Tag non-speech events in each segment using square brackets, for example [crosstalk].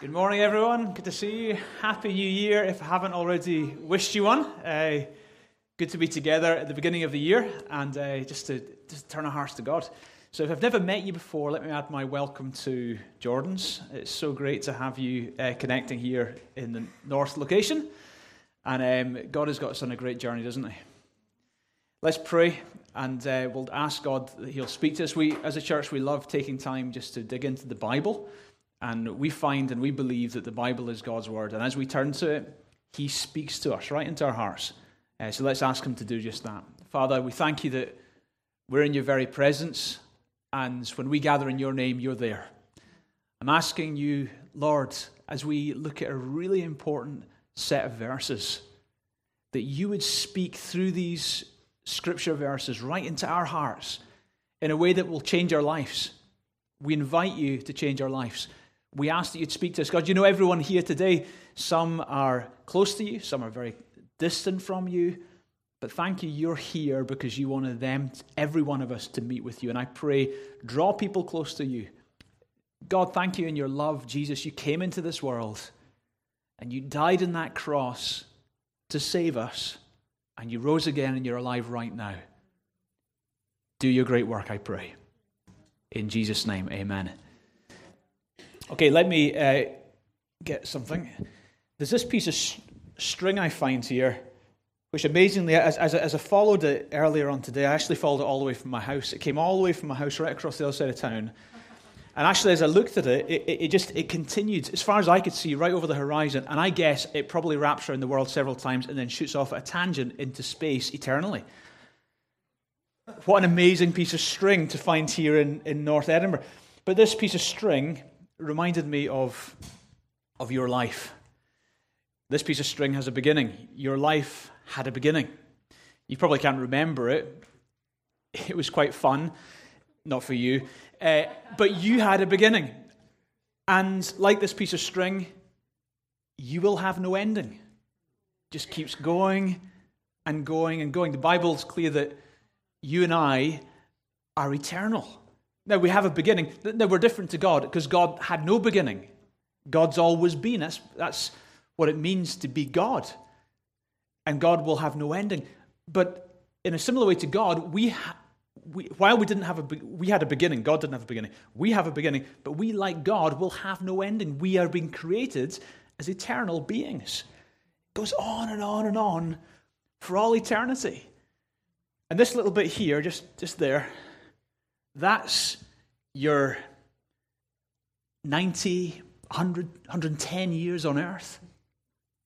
Good morning, everyone. Good to see you. Happy New Year if I haven't already wished you one. Uh, good to be together at the beginning of the year and uh, just, to, just turn our hearts to God. So, if I've never met you before, let me add my welcome to Jordan's. It's so great to have you uh, connecting here in the North location. And um, God has got us on a great journey, doesn't He? Let's pray and uh, we'll ask God that He'll speak to us. We, as a church, we love taking time just to dig into the Bible. And we find and we believe that the Bible is God's word. And as we turn to it, He speaks to us right into our hearts. Uh, so let's ask Him to do just that. Father, we thank you that we're in your very presence. And when we gather in your name, you're there. I'm asking you, Lord, as we look at a really important set of verses, that you would speak through these scripture verses right into our hearts in a way that will change our lives. We invite you to change our lives. We ask that you'd speak to us. God, you know everyone here today. Some are close to you, some are very distant from you. But thank you, you're here because you wanted them, every one of us, to meet with you. And I pray, draw people close to you. God, thank you in your love, Jesus. You came into this world and you died on that cross to save us. And you rose again and you're alive right now. Do your great work, I pray. In Jesus' name, amen. Okay, let me uh, get something. There's this piece of sh- string I find here, which amazingly, as, as, as I followed it earlier on today, I actually followed it all the way from my house. It came all the way from my house right across the other side of town. And actually, as I looked at it, it, it, just it continued as far as I could see, right over the horizon. And I guess it probably wraps around the world several times and then shoots off at a tangent into space eternally. What an amazing piece of string to find here in, in North Edinburgh. But this piece of string reminded me of, of your life. This piece of string has a beginning. Your life had a beginning. You probably can't remember it. It was quite fun, not for you. Uh, but you had a beginning. And like this piece of string, you will have no ending. Just keeps going and going and going. The Bible's clear that you and I are eternal. Now, we have a beginning. Now, we're different to God because God had no beginning. God's always been. That's, that's what it means to be God. And God will have no ending. But in a similar way to God, we, ha- we while we didn't have a be- we had a beginning, God didn't have a beginning. We have a beginning, but we, like God, will have no ending. We are being created as eternal beings. It goes on and on and on for all eternity. And this little bit here, just, just there, that's your 90, 100, 110 years on earth.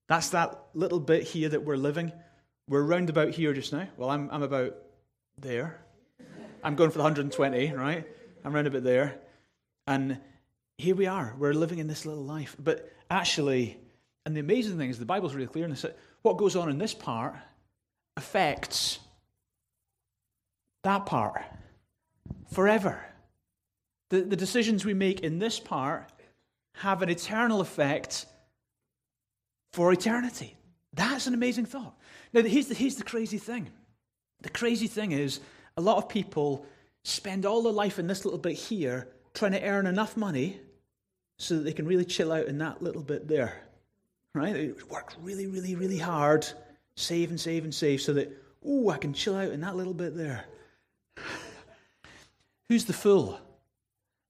That's that little bit here that we're living. We're round about here just now. Well, I'm, I'm about there. I'm going for the 120, right? I'm round about there. And here we are. We're living in this little life. But actually, and the amazing thing is the Bible's really clear in this. What goes on in this part affects that part forever. The, the decisions we make in this part have an eternal effect for eternity. That's an amazing thought. Now, here's the, here's the crazy thing. The crazy thing is, a lot of people spend all their life in this little bit here trying to earn enough money so that they can really chill out in that little bit there. Right? They work really, really, really hard, save and save and save so that, oh, I can chill out in that little bit there. Who's the fool?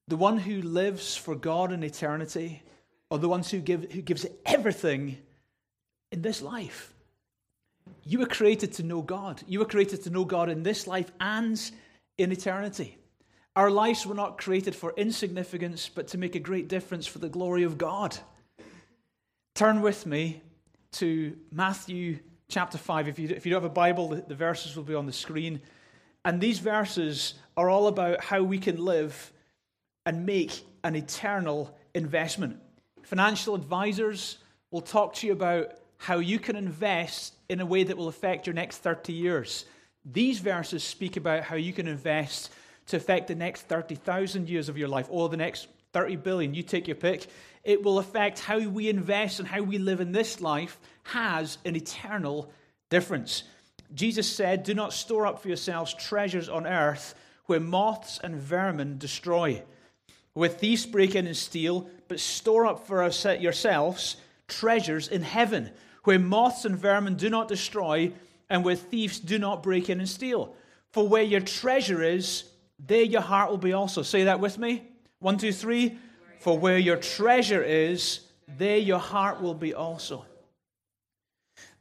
The one who lives for God in eternity, or the ones who give who gives everything in this life? You were created to know God. You were created to know God in this life and in eternity. Our lives were not created for insignificance, but to make a great difference for the glory of God. Turn with me to Matthew chapter 5. If you, if you don't have a Bible, the, the verses will be on the screen. And these verses are all about how we can live and make an eternal investment. Financial advisors will talk to you about how you can invest in a way that will affect your next 30 years. These verses speak about how you can invest to affect the next 30,000 years of your life or the next 30 billion. You take your pick. It will affect how we invest and how we live in this life has an eternal difference. Jesus said, Do not store up for yourselves treasures on earth where moths and vermin destroy, where thieves break in and steal, but store up for yourselves treasures in heaven, where moths and vermin do not destroy, and where thieves do not break in and steal. For where your treasure is, there your heart will be also. Say that with me. One, two, three. For where your treasure is, there your heart will be also.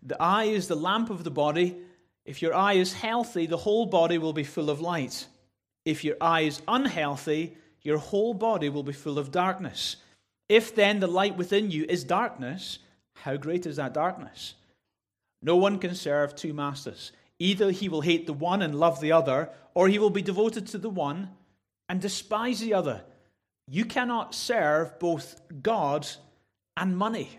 The eye is the lamp of the body. If your eye is healthy, the whole body will be full of light. If your eye is unhealthy, your whole body will be full of darkness. If then the light within you is darkness, how great is that darkness? No one can serve two masters. Either he will hate the one and love the other, or he will be devoted to the one and despise the other. You cannot serve both God and money.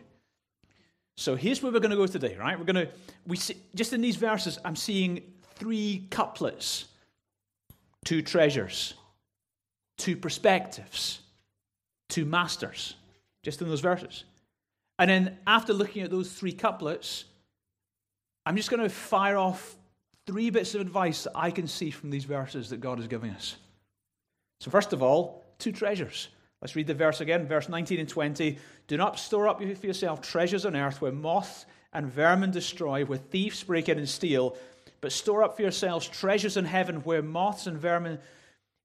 So here's where we're going to go today, right? We're going to we see, just in these verses I'm seeing three couplets, two treasures, two perspectives, two masters, just in those verses. And then after looking at those three couplets, I'm just going to fire off three bits of advice that I can see from these verses that God is giving us. So, first of all, two treasures. Let's read the verse again, verse 19 and 20. Do not store up for yourself treasures on earth where moth and vermin destroy, where thieves break in and steal, but store up for yourselves treasures in heaven where moths and vermin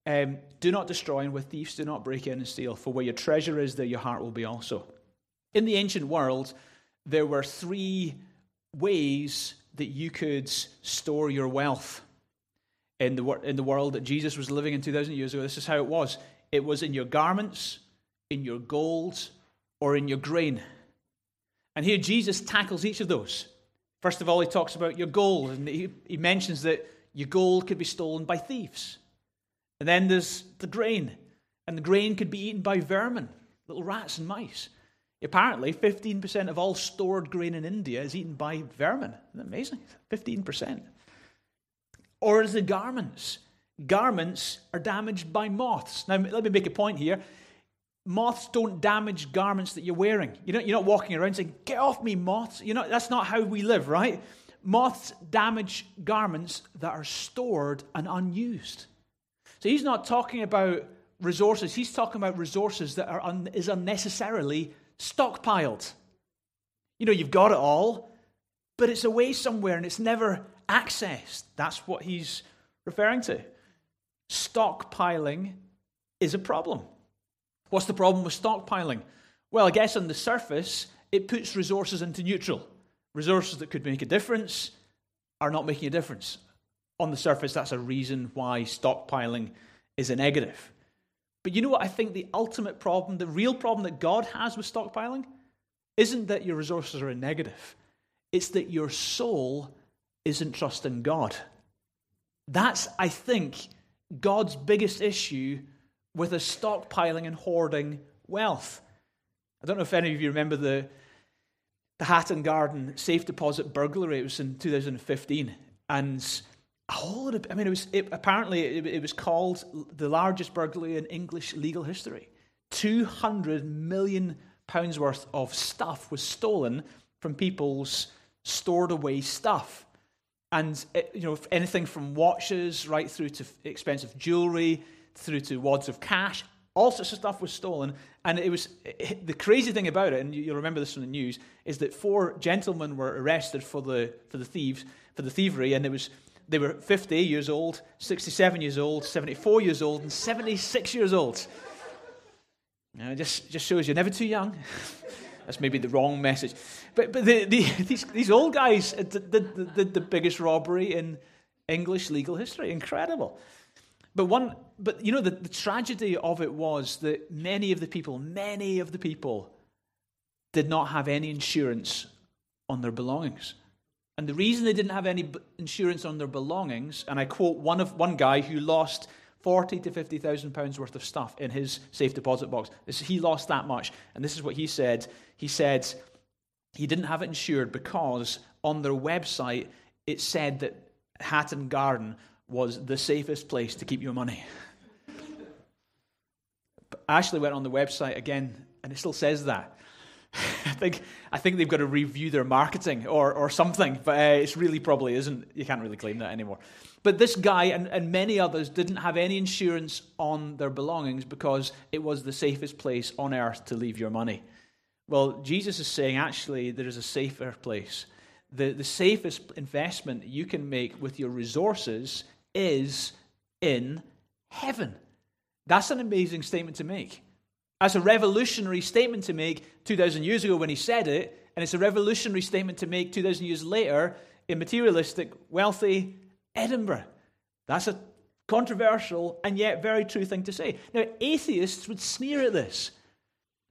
um, do not destroy, and where thieves do not break in and steal. For where your treasure is, there your heart will be also. In the ancient world, there were three ways that you could store your wealth in the, in the world that Jesus was living in 2,000 years ago. This is how it was it was in your garments, in your gold, or in your grain. And here Jesus tackles each of those. First of all, he talks about your gold, and he, he mentions that your gold could be stolen by thieves. And then there's the grain, and the grain could be eaten by vermin, little rats and mice. Apparently, 15% of all stored grain in India is eaten by vermin. Isn't amazing? 15%. Or is the garments. Garments are damaged by moths. Now, let me make a point here. Moths don't damage garments that you're wearing. You're not, you're not walking around saying, Get off me, moths. You know, that's not how we live, right? Moths damage garments that are stored and unused. So he's not talking about resources, he's talking about resources that are un- is unnecessarily stockpiled. You know, you've got it all, but it's away somewhere and it's never accessed. That's what he's referring to. Stockpiling is a problem. What's the problem with stockpiling? Well, I guess on the surface, it puts resources into neutral. Resources that could make a difference are not making a difference. On the surface, that's a reason why stockpiling is a negative. But you know what I think the ultimate problem, the real problem that God has with stockpiling, isn't that your resources are a negative. It's that your soul isn't trusting God. That's, I think, God's biggest issue with us stockpiling and hoarding wealth. I don't know if any of you remember the, the Hatton Garden safe deposit burglary. It was in 2015. And a whole I mean, it was, it, apparently it, it was called the largest burglary in English legal history. 200 million pounds worth of stuff was stolen from people's stored away stuff. And, it, you know, anything from watches right through to expensive jewelry, through to wads of cash, all sorts of stuff was stolen. And it was it, the crazy thing about it, and you'll remember this from the news, is that four gentlemen were arrested for the, for the thieves, for the thievery, and it was they were 50 years old, 67 years old, 74 years old, and 76 years old. You know, just, just shows you're never too young. [laughs] That's maybe the wrong message. But, but the, the, [laughs] these, these old guys uh, did the, the, the biggest robbery in English legal history. Incredible. But one, but you know, the, the tragedy of it was that many of the people, many of the people, did not have any insurance on their belongings. And the reason they didn't have any insurance on their belongings, and I quote one of one guy who lost forty to fifty thousand pounds worth of stuff in his safe deposit box. He lost that much, and this is what he said. He said he didn't have it insured because on their website it said that Hatton Garden was the safest place to keep your money. Ashley went on the website again, and it still says that. [laughs] I think, I think they've got to review their marketing or, or something, but uh, it really probably isn't. You can't really claim that anymore. But this guy and, and many others didn't have any insurance on their belongings because it was the safest place on earth to leave your money. Well, Jesus is saying actually there is a safer place. The, the safest investment you can make with your resources is in heaven. That's an amazing statement to make. That's a revolutionary statement to make 2,000 years ago when he said it, and it's a revolutionary statement to make 2,000 years later in materialistic, wealthy Edinburgh. That's a controversial and yet very true thing to say. Now, atheists would sneer at this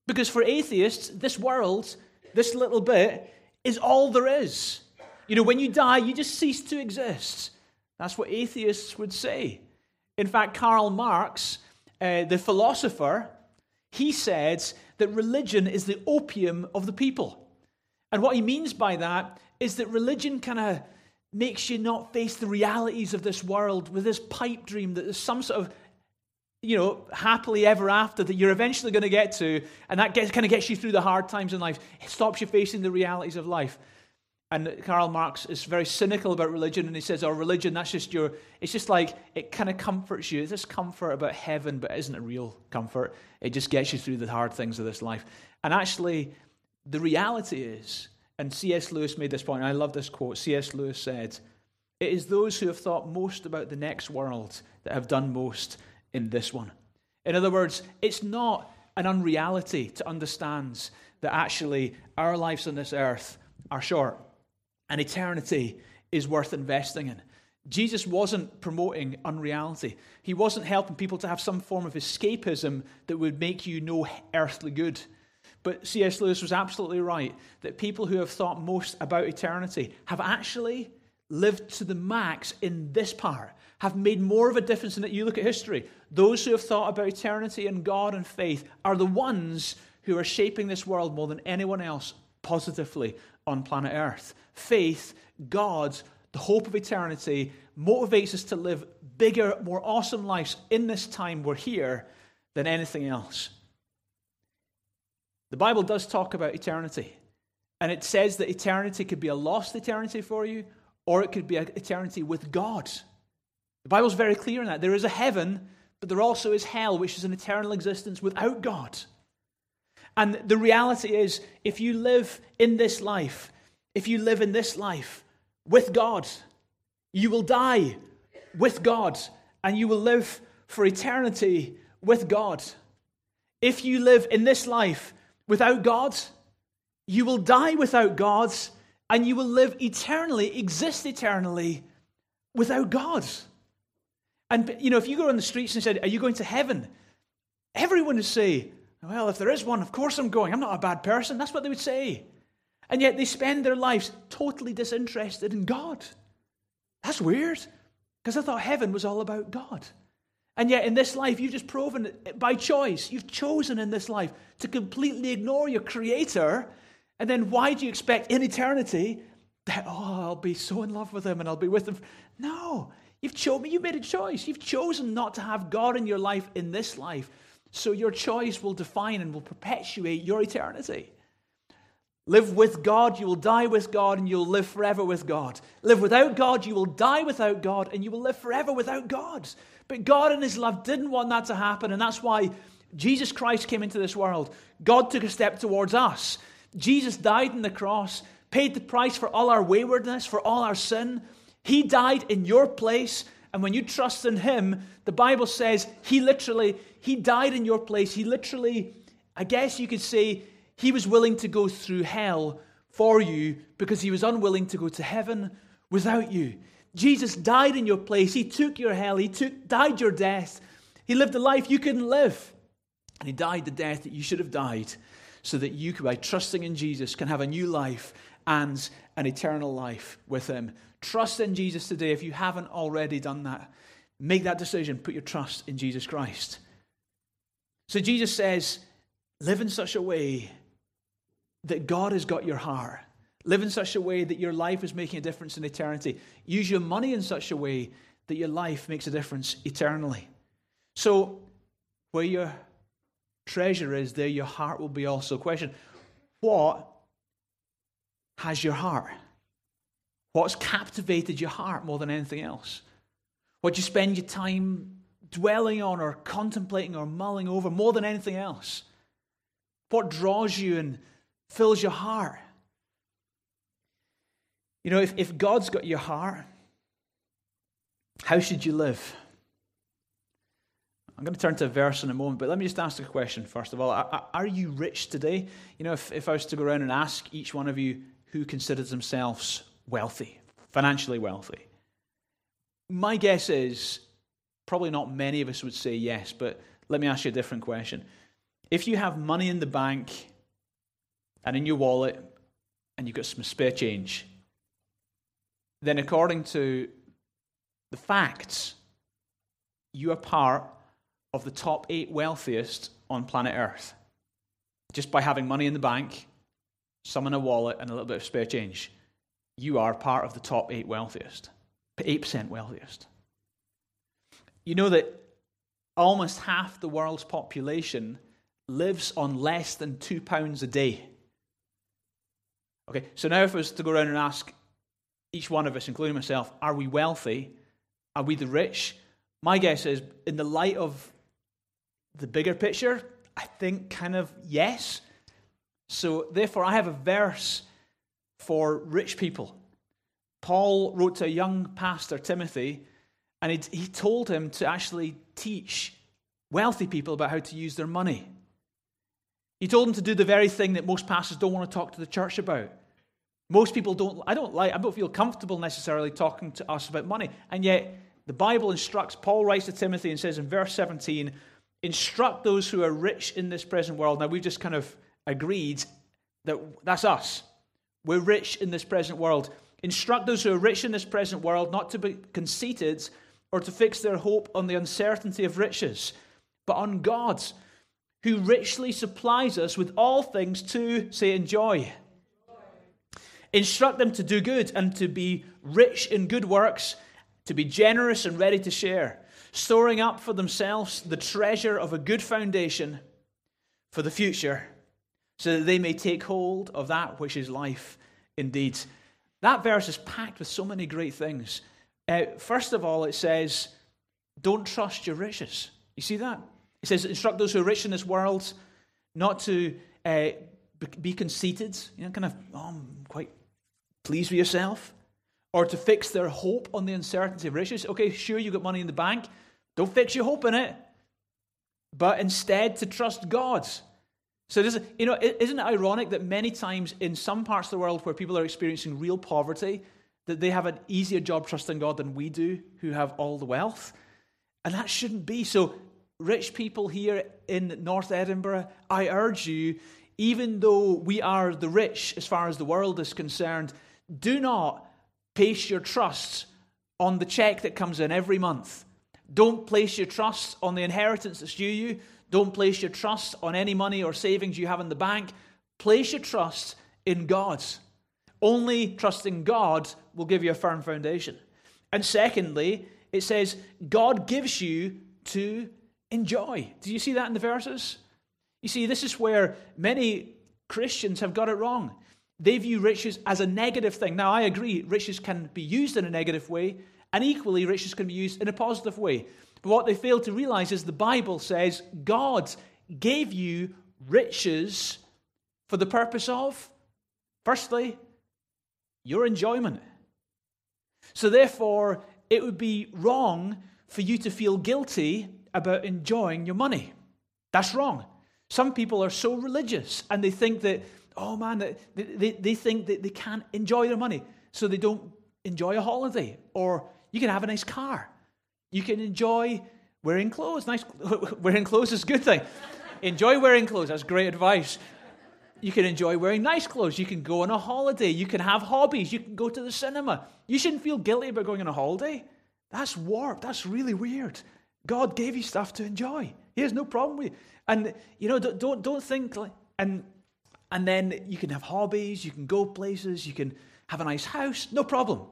because for atheists, this world, this little bit, is all there is. You know, when you die, you just cease to exist. That's what atheists would say. In fact, Karl Marx, uh, the philosopher, he said that religion is the opium of the people. And what he means by that is that religion kind of makes you not face the realities of this world with this pipe dream that there's some sort of you know, happily ever after that you're eventually going to get to, and that gets, kind of gets you through the hard times in life. It stops you facing the realities of life. And Karl Marx is very cynical about religion, and he says, "Oh, religion, that's just your. It's just like it kind of comforts you. It's this comfort about heaven, but it isn't a real comfort. It just gets you through the hard things of this life. And actually, the reality is, and C.S. Lewis made this point. And I love this quote. C.S. Lewis said, "It is those who have thought most about the next world that have done most in this one." In other words, it's not an unreality to understand that actually our lives on this earth are short and eternity is worth investing in. Jesus wasn't promoting unreality. He wasn't helping people to have some form of escapism that would make you no earthly good. But C.S. Lewis was absolutely right that people who have thought most about eternity have actually lived to the max in this part, have made more of a difference in that. You look at history. Those who have thought about eternity and God and faith are the ones who are shaping this world more than anyone else positively on planet Earth. Faith, God, the hope of eternity, motivates us to live bigger, more awesome lives in this time we're here than anything else. The Bible does talk about eternity, and it says that eternity could be a lost eternity for you, or it could be an eternity with God. The Bible's very clear on that. There is a heaven, but there also is hell, which is an eternal existence without God. And the reality is, if you live in this life, if you live in this life with God, you will die with God and you will live for eternity with God. If you live in this life without God, you will die without God and you will live eternally, exist eternally without God. And, you know, if you go on the streets and said, Are you going to heaven? Everyone would say, well, if there is one, of course I'm going. I'm not a bad person. That's what they would say. And yet they spend their lives totally disinterested in God. That's weird, because I thought heaven was all about God. And yet in this life, you've just proven it by choice, you've chosen in this life to completely ignore your Creator. And then why do you expect in eternity that, oh, I'll be so in love with Him and I'll be with Him? No, you've chosen, you made a choice. You've chosen not to have God in your life in this life. So your choice will define and will perpetuate your eternity. Live with God, you will die with God, and you'll live forever with God. Live without God, you will die without God, and you will live forever without God. But God, in His love, didn't want that to happen, and that's why Jesus Christ came into this world. God took a step towards us. Jesus died on the cross, paid the price for all our waywardness, for all our sin. He died in your place, and when you trust in Him, the Bible says He literally he died in your place. He literally, I guess you could say, he was willing to go through hell for you because he was unwilling to go to heaven without you. Jesus died in your place. He took your hell. He took, died your death. He lived a life you couldn't live. And he died the death that you should have died so that you, could, by trusting in Jesus, can have a new life and an eternal life with him. Trust in Jesus today if you haven't already done that. Make that decision. Put your trust in Jesus Christ. So Jesus says, live in such a way that God has got your heart. Live in such a way that your life is making a difference in eternity. Use your money in such a way that your life makes a difference eternally. So, where your treasure is, there your heart will be also. Question what has your heart? What's captivated your heart more than anything else? What do you spend your time dwelling on or contemplating or mulling over more than anything else? What draws you and fills your heart? You know, if, if God's got your heart, how should you live? I'm going to turn to a verse in a moment, but let me just ask a question first of all. Are, are you rich today? You know, if, if I was to go around and ask each one of you who considers themselves wealthy, financially wealthy, my guess is probably not many of us would say yes, but let me ask you a different question. If you have money in the bank and in your wallet and you've got some spare change, then according to the facts, you are part of the top eight wealthiest on planet Earth. Just by having money in the bank, some in a wallet, and a little bit of spare change, you are part of the top eight wealthiest, 8% wealthiest. You know that almost half the world's population lives on less than two pounds a day. Okay, so now if I was to go around and ask each one of us, including myself, are we wealthy? Are we the rich? My guess is, in the light of the bigger picture, I think kind of yes. So, therefore, I have a verse for rich people. Paul wrote to a young pastor, Timothy, and he, he told him to actually teach wealthy people about how to use their money. He told him to do the very thing that most pastors don't want to talk to the church about. Most people don't, I don't like, I don't feel comfortable necessarily talking to us about money. And yet, the Bible instructs, Paul writes to Timothy and says in verse 17, instruct those who are rich in this present world. Now, we've just kind of agreed that that's us. We're rich in this present world. Instruct those who are rich in this present world not to be conceited or to fix their hope on the uncertainty of riches, but on God, who richly supplies us with all things to, say, enjoy. Instruct them to do good and to be rich in good works, to be generous and ready to share storing up for themselves the treasure of a good foundation for the future, so that they may take hold of that which is life indeed. That verse is packed with so many great things. Uh, first of all, it says, Don't trust your riches. You see that? It says, Instruct those who are rich in this world not to uh, be conceited, you know, kind of, oh, I'm quite pleased with yourself, or to fix their hope on the uncertainty of riches. Okay, sure, you've got money in the bank. Don't fix your hope in it, but instead to trust God. So, this, you know, isn't it ironic that many times in some parts of the world where people are experiencing real poverty, that they have an easier job trusting God than we do, who have all the wealth? And that shouldn't be. So, rich people here in North Edinburgh, I urge you, even though we are the rich as far as the world is concerned, do not place your trust on the check that comes in every month. Don't place your trust on the inheritance that's due you. Don't place your trust on any money or savings you have in the bank. Place your trust in God. Only trusting God will give you a firm foundation. And secondly, it says God gives you to enjoy. Do you see that in the verses? You see, this is where many Christians have got it wrong. They view riches as a negative thing. Now, I agree, riches can be used in a negative way, and equally, riches can be used in a positive way. But what they fail to realize is the Bible says God gave you riches for the purpose of, firstly, your enjoyment. So, therefore, it would be wrong for you to feel guilty about enjoying your money. That's wrong. Some people are so religious and they think that, oh man, they, they, they think that they can't enjoy their money, so they don't enjoy a holiday. Or you can have a nice car. You can enjoy wearing clothes. Nice [laughs] wearing clothes is a good thing. enjoy wearing clothes. That's great advice. You can enjoy wearing nice clothes. You can go on a holiday. You can have hobbies. You can go to the cinema. You shouldn't feel guilty about going on a holiday. That's warped. That's really weird. God gave you stuff to enjoy. He has no problem with you. And you know, don't don't think like and and then you can have hobbies. You can go places. You can have a nice house. No problem.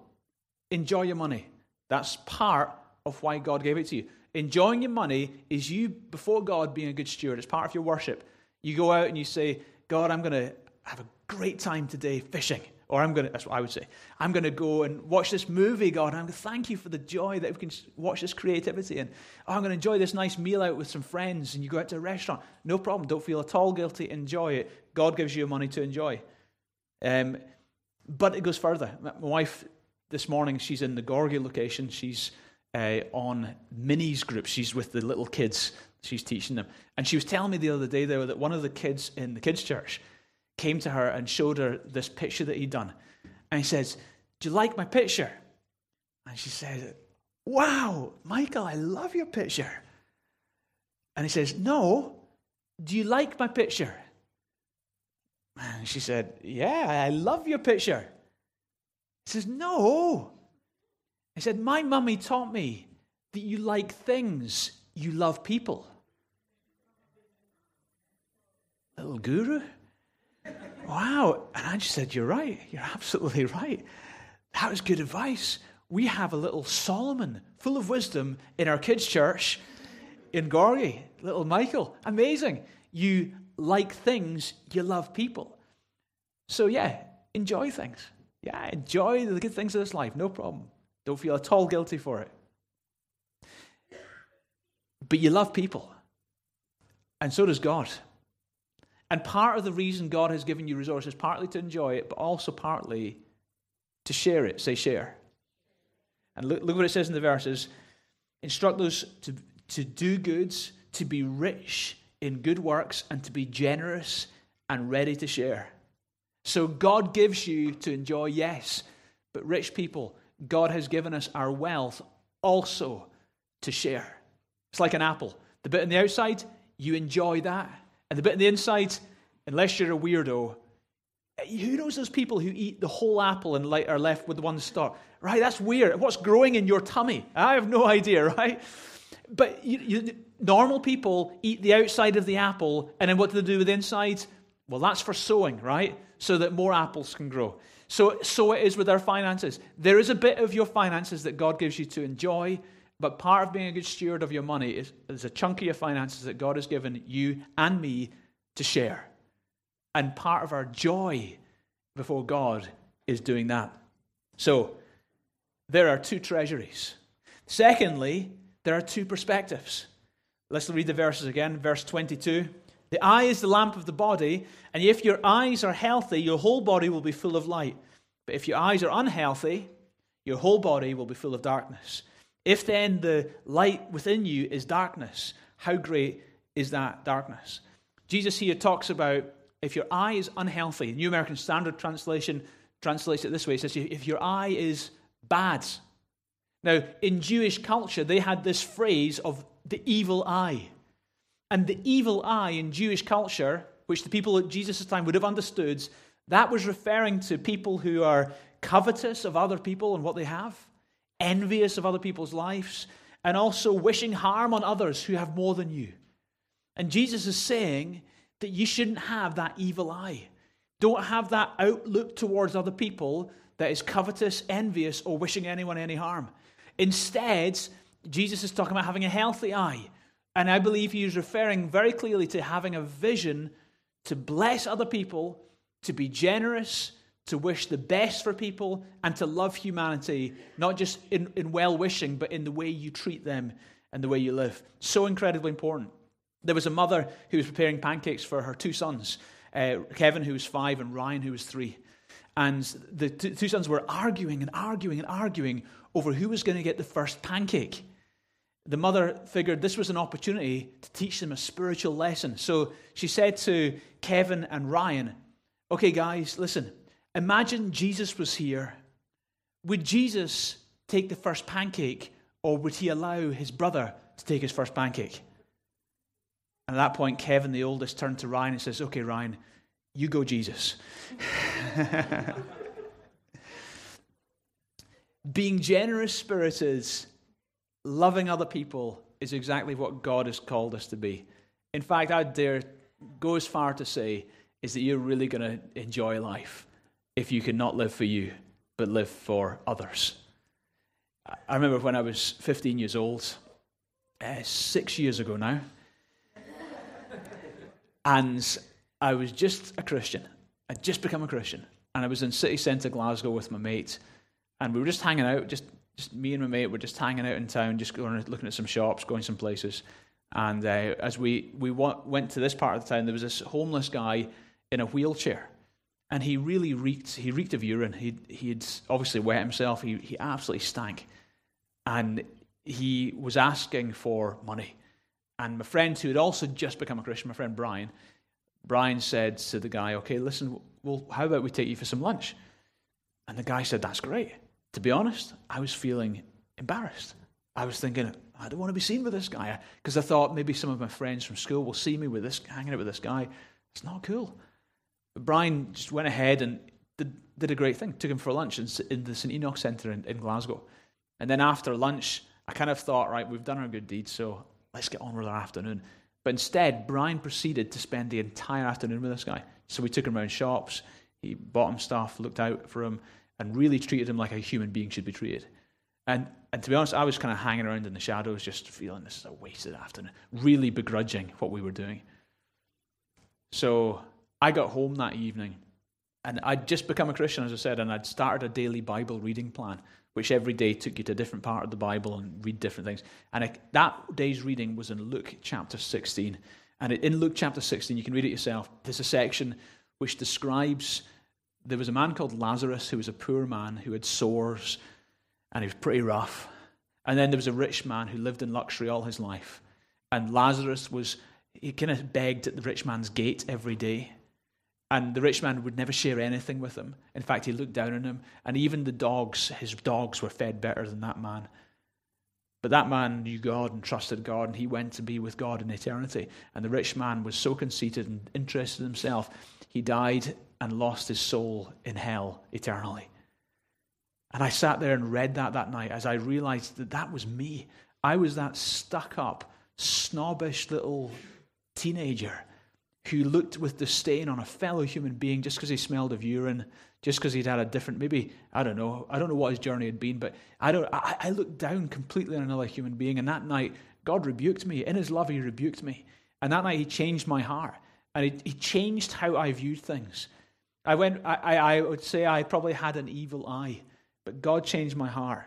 Enjoy your money. That's part of why God gave it to you. Enjoying your money is you before God being a good steward. It's part of your worship. You go out and you say, God, I'm going to have a great time today fishing. Or I'm going to, that's what I would say. I'm going to go and watch this movie, God. I'm going to thank you for the joy that we can watch this creativity. And oh, I'm going to enjoy this nice meal out with some friends. And you go out to a restaurant. No problem. Don't feel at all guilty. Enjoy it. God gives you money to enjoy. Um, but it goes further. My wife, this morning, she's in the Gorgie location. She's uh, on minis group. She's with the little kids. She's teaching them. And she was telling me the other day, though, that one of the kids in the kids' church came to her and showed her this picture that he'd done. And he says, Do you like my picture? And she said, Wow, Michael, I love your picture. And he says, No, do you like my picture? And she said, Yeah, I love your picture. He says, No. He said, My mummy taught me that you like things, you love people. Little guru? Wow. And I just said, You're right. You're absolutely right. That was good advice. We have a little Solomon full of wisdom in our kids' church in Gorgie. Little Michael. Amazing. You like things, you love people. So, yeah, enjoy things. Yeah, enjoy the good things of this life. No problem. Don't feel at all guilty for it. But you love people. And so does God. And part of the reason God has given you resources, partly to enjoy it, but also partly to share it. Say, share. And look, look what it says in the verses instruct those to, to do goods, to be rich in good works, and to be generous and ready to share. So God gives you to enjoy, yes, but rich people, God has given us our wealth also to share. It's like an apple. The bit on the outside, you enjoy that. And the bit on the inside, unless you're a weirdo, eh, who knows those people who eat the whole apple and are left with one stalk? Right, that's weird. What's growing in your tummy? I have no [laughs] idea, right? But you, you, normal people eat the outside of the apple, and then what do they do with the inside? Well, that's for sowing, right? So that more apples can grow. So, so it is with our finances. There is a bit of your finances that God gives you to enjoy, but part of being a good steward of your money is, is a chunk of your finances that God has given you and me to share. And part of our joy before God is doing that. So, there are two treasuries. Secondly, there are two perspectives. Let's read the verses again. Verse 22. The eye is the lamp of the body, and if your eyes are healthy, your whole body will be full of light. But if your eyes are unhealthy, your whole body will be full of darkness. If then the light within you is darkness, how great is that darkness? Jesus here talks about if your eye is unhealthy, New American Standard Translation translates it this way it says, if your eye is bad. Now, in Jewish culture, they had this phrase of the evil eye. And the evil eye in Jewish culture, which the people at Jesus' time would have understood, that was referring to people who are covetous of other people and what they have envious of other people's lives, and also wishing harm on others who have more than you. And Jesus is saying that you shouldn't have that evil eye. Don't have that outlook towards other people that is covetous, envious, or wishing anyone any harm. Instead, Jesus is talking about having a healthy eye. And I believe he is referring very clearly to having a vision to bless other people, to be generous, to wish the best for people and to love humanity, not just in, in well wishing, but in the way you treat them and the way you live. So incredibly important. There was a mother who was preparing pancakes for her two sons uh, Kevin, who was five, and Ryan, who was three. And the two sons were arguing and arguing and arguing over who was going to get the first pancake. The mother figured this was an opportunity to teach them a spiritual lesson. So she said to Kevin and Ryan, Okay, guys, listen. Imagine Jesus was here. Would Jesus take the first pancake, or would he allow his brother to take his first pancake? And at that point, Kevin, the oldest, turned to Ryan and says, Okay, Ryan, you go, Jesus. [laughs] Being generous spirited, loving other people is exactly what God has called us to be. In fact, I'd dare go as far to say is that you're really going to enjoy life if you can not live for you, but live for others. I remember when I was 15 years old, uh, six years ago now, and I was just a Christian. I'd just become a Christian. And I was in city centre Glasgow with my mate. And we were just hanging out, just, just me and my mate were just hanging out in town, just going looking at some shops, going some places. And uh, as we, we went to this part of the town, there was this homeless guy in a wheelchair. And he really reeked, he reeked of urine. He'd, he'd obviously wet himself. He, he absolutely stank. And he was asking for money. And my friend, who had also just become a Christian, my friend Brian, Brian said to the guy, Okay, listen, well, how about we take you for some lunch? And the guy said, That's great. To be honest, I was feeling embarrassed. I was thinking, I don't want to be seen with this guy. Because I thought maybe some of my friends from school will see me with this, hanging out with this guy. It's not cool. But Brian just went ahead and did, did a great thing. Took him for lunch in, in the St. Enoch Centre in, in Glasgow. And then after lunch, I kind of thought, right, we've done our good deed, so let's get on with our afternoon. But instead, Brian proceeded to spend the entire afternoon with this guy. So we took him around shops, he bought him stuff, looked out for him, and really treated him like a human being should be treated. And, and to be honest, I was kind of hanging around in the shadows, just feeling this is a wasted afternoon, really begrudging what we were doing. So I got home that evening, and I'd just become a Christian, as I said, and I'd started a daily Bible reading plan which every day took you to a different part of the Bible and read different things. And it, that day's reading was in Luke chapter 16. And in Luke chapter 16, you can read it yourself. There's a section which describes there was a man called Lazarus who was a poor man who had sores and he was pretty rough. And then there was a rich man who lived in luxury all his life. And Lazarus was, he kind of begged at the rich man's gate every day. And the rich man would never share anything with him. In fact, he looked down on him. And even the dogs, his dogs, were fed better than that man. But that man knew God and trusted God, and he went to be with God in eternity. And the rich man was so conceited and interested in himself, he died and lost his soul in hell eternally. And I sat there and read that that night as I realized that that was me. I was that stuck up, snobbish little teenager who looked with disdain on a fellow human being just because he smelled of urine, just because he'd had a different, maybe, I don't know, I don't know what his journey had been, but I, don't, I, I looked down completely on another human being. And that night, God rebuked me. In his love, he rebuked me. And that night, he changed my heart. And he, he changed how I viewed things. I, went, I, I would say I probably had an evil eye, but God changed my heart.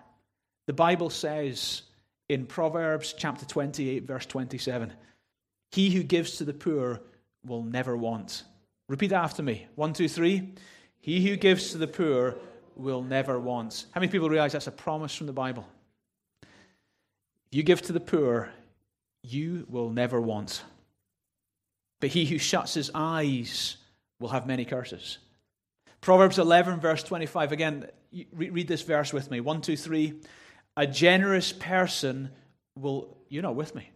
The Bible says in Proverbs chapter 28, verse 27, He who gives to the poor will never want. Repeat after me. One, two, three. He who gives to the poor will never want. How many people realize that's a promise from the Bible? You give to the poor, you will never want. But he who shuts his eyes will have many curses. Proverbs 11, verse 25. Again, read this verse with me. One, two, three. A generous person will. You're not with me.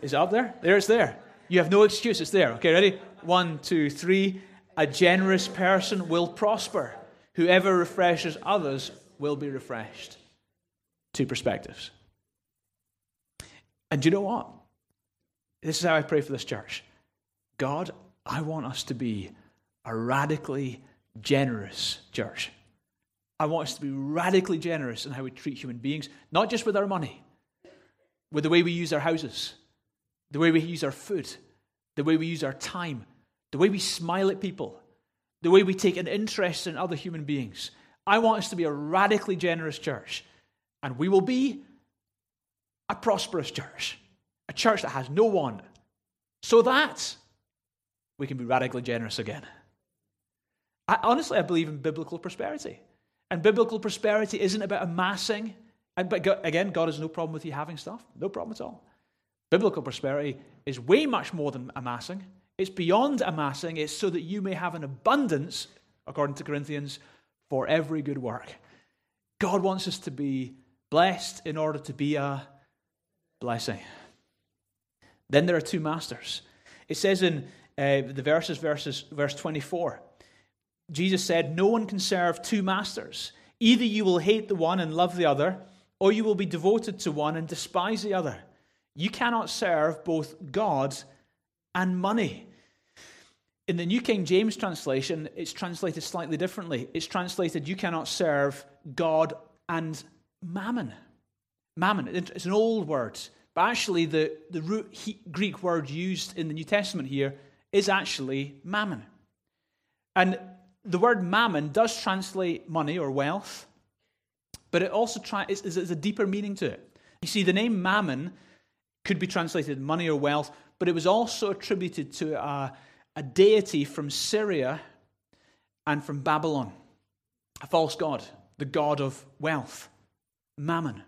Is it up there? There it's there. You have no excuse. It's there. Okay, ready? One, two, three. A generous person will prosper. Whoever refreshes others will be refreshed. Two perspectives. And do you know what? This is how I pray for this church. God, I want us to be a radically generous church. I want us to be radically generous in how we treat human beings, not just with our money, with the way we use our houses, the way we use our food, the way we use our time, the way we smile at people, the way we take an interest in other human beings. I want us to be a radically generous church, and we will be a prosperous church, a church that has no want, so that we can be radically generous again. I, honestly, I believe in biblical prosperity. And biblical prosperity isn't about amassing. And, but again, God has no problem with you having stuff, no problem at all. Biblical prosperity is way much more than amassing. It's beyond amassing. It's so that you may have an abundance, according to Corinthians, for every good work. God wants us to be blessed in order to be a blessing. Then there are two masters. It says in uh, the verses, verses, verse 24, Jesus said, No one can serve two masters. Either you will hate the one and love the other, or you will be devoted to one and despise the other. You cannot serve both God and money. In the New King James translation, it's translated slightly differently. It's translated, You cannot serve God and mammon. Mammon, it's an old word, but actually, the, the root Greek word used in the New Testament here is actually mammon. And the word mammon does translate money or wealth, but it also try, is, is, is a deeper meaning to it. You see, the name mammon could be translated money or wealth, but it was also attributed to a, a deity from Syria and from Babylon, a false god, the god of wealth, mammon.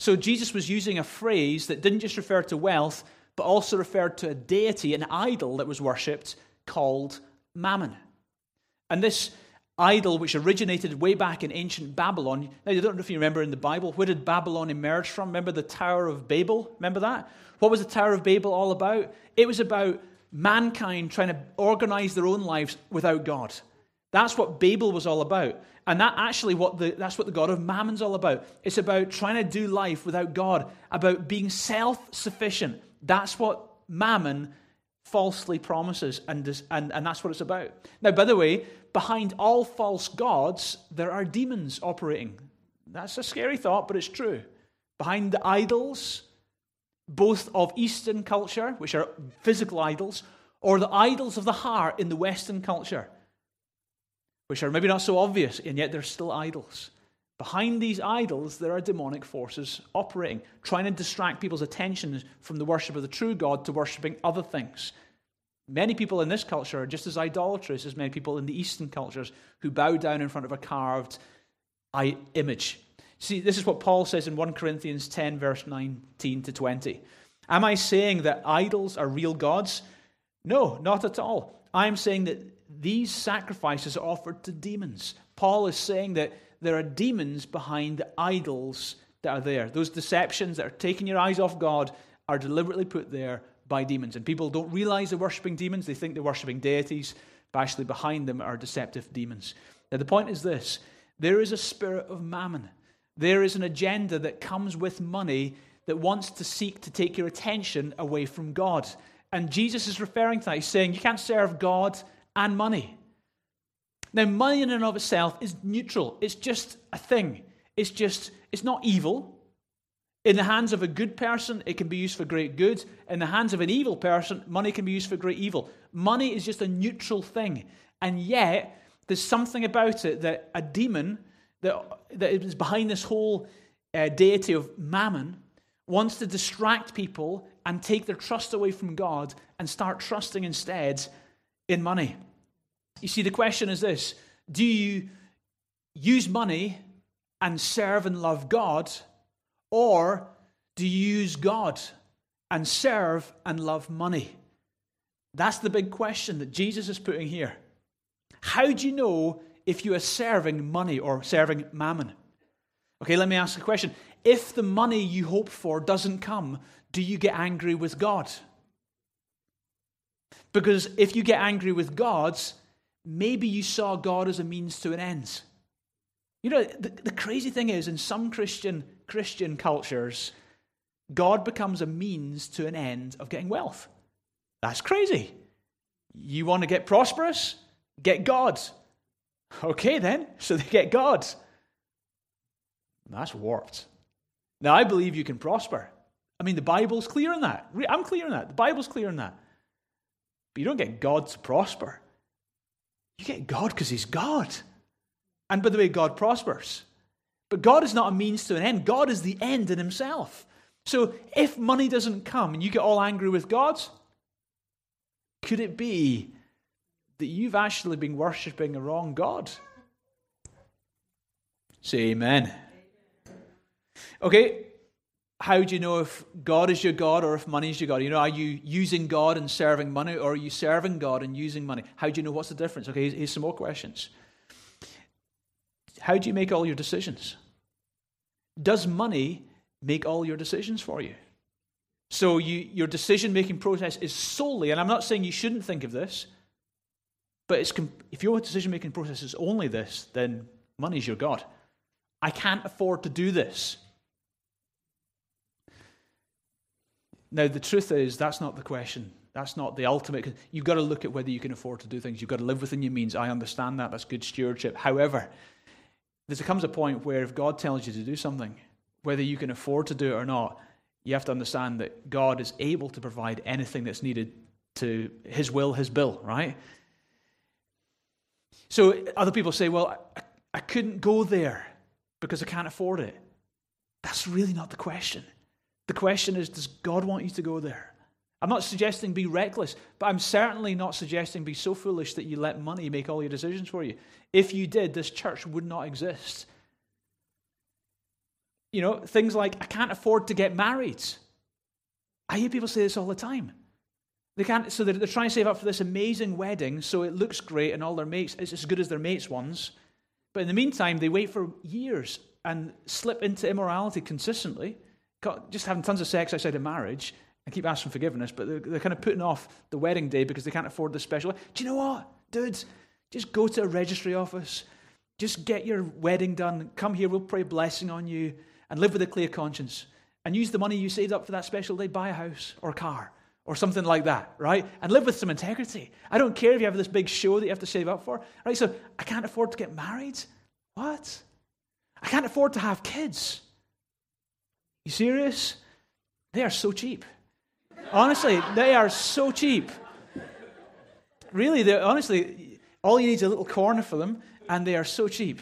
So Jesus was using a phrase that didn't just refer to wealth, but also referred to a deity, an idol that was worshipped called Mammon. And this idol, which originated way back in ancient Babylon, now, I don't know if you remember in the Bible, where did Babylon emerge from? Remember the Tower of Babel? Remember that? What was the Tower of Babel all about? It was about mankind trying to organize their own lives without God. That's what Babel was all about. And that actually what the, that's what the God of Mammon's all about. It's about trying to do life without God, about being self-sufficient. That's what Mammon falsely promises, and, and, and that's what it's about. Now, by the way, behind all false gods, there are demons operating. That's a scary thought, but it's true. Behind the idols, both of Eastern culture, which are physical idols, or the idols of the heart in the Western culture, which are maybe not so obvious, and yet they're still idols. Behind these idols, there are demonic forces operating, trying to distract people's attention from the worship of the true God to worshipping other things. Many people in this culture are just as idolatrous as many people in the Eastern cultures who bow down in front of a carved image. See, this is what Paul says in 1 Corinthians 10, verse 19 to 20. Am I saying that idols are real gods? No, not at all. I'm saying that these sacrifices are offered to demons. Paul is saying that there are demons behind the idols that are there. Those deceptions that are taking your eyes off God are deliberately put there by demons. And people don't realize they're worshipping demons, they think they're worshipping deities, but actually behind them are deceptive demons. Now, the point is this there is a spirit of mammon, there is an agenda that comes with money that wants to seek to take your attention away from God. And Jesus is referring to that. He's saying you can't serve God and money. Now, money in and of itself is neutral. It's just a thing. It's just, it's not evil. In the hands of a good person, it can be used for great good. In the hands of an evil person, money can be used for great evil. Money is just a neutral thing. And yet, there's something about it that a demon that, that is behind this whole uh, deity of mammon wants to distract people and take their trust away from God and start trusting instead in money. You see, the question is this Do you use money and serve and love God, or do you use God and serve and love money? That's the big question that Jesus is putting here. How do you know if you are serving money or serving mammon? Okay, let me ask a question. If the money you hope for doesn't come, do you get angry with God? Because if you get angry with God, maybe you saw God as a means to an end. You know, the, the crazy thing is, in some Christian, Christian cultures, God becomes a means to an end of getting wealth. That's crazy. You want to get prosperous? Get God. Okay, then. [laughs] So they get God. That's warped. Now, I believe you can prosper. I mean, the Bible's clear on that. I'm clear on that. The Bible's clear on that. But you don't get God to prosper. You get God because He's God. And by the way, God prospers. But God is not a means to an end, God is the end in Himself. So if money doesn't come and you get all angry with God, could it be that you've actually been worshipping a wrong God? Say amen. Okay, how do you know if God is your God or if money is your God? You know, are you using God and serving money or are you serving God and using money? How do you know what's the difference? Okay, here's some more questions. How do you make all your decisions? Does money make all your decisions for you? So you, your decision making process is solely, and I'm not saying you shouldn't think of this, but it's, if your decision making process is only this, then money's your God. I can't afford to do this. Now, the truth is, that's not the question. That's not the ultimate. You've got to look at whether you can afford to do things. You've got to live within your means. I understand that. That's good stewardship. However, there comes a point where if God tells you to do something, whether you can afford to do it or not, you have to understand that God is able to provide anything that's needed to His will, His bill, right? So other people say, well, I, I couldn't go there because I can't afford it. That's really not the question. The question is, does God want you to go there? I'm not suggesting be reckless, but I'm certainly not suggesting be so foolish that you let money make all your decisions for you. If you did, this church would not exist. You know, things like, I can't afford to get married. I hear people say this all the time. They can't, so they're, they're trying to save up for this amazing wedding so it looks great and all their mates, it's as good as their mates' ones. But in the meantime, they wait for years and slip into immorality consistently, just having tons of sex outside of marriage and keep asking forgiveness, but they're, they're kind of putting off the wedding day because they can't afford the special. Do you know what, dudes? Just go to a registry office, just get your wedding done, come here, we'll pray a blessing on you, and live with a clear conscience. And use the money you saved up for that special day, buy a house or a car or something like that, right? And live with some integrity. I don't care if you have this big show that you have to save up for, right? So I can't afford to get married. What? I can't afford to have kids. You serious? They are so cheap. Honestly, they are so cheap. Really, honestly, all you need is a little corner for them, and they are so cheap.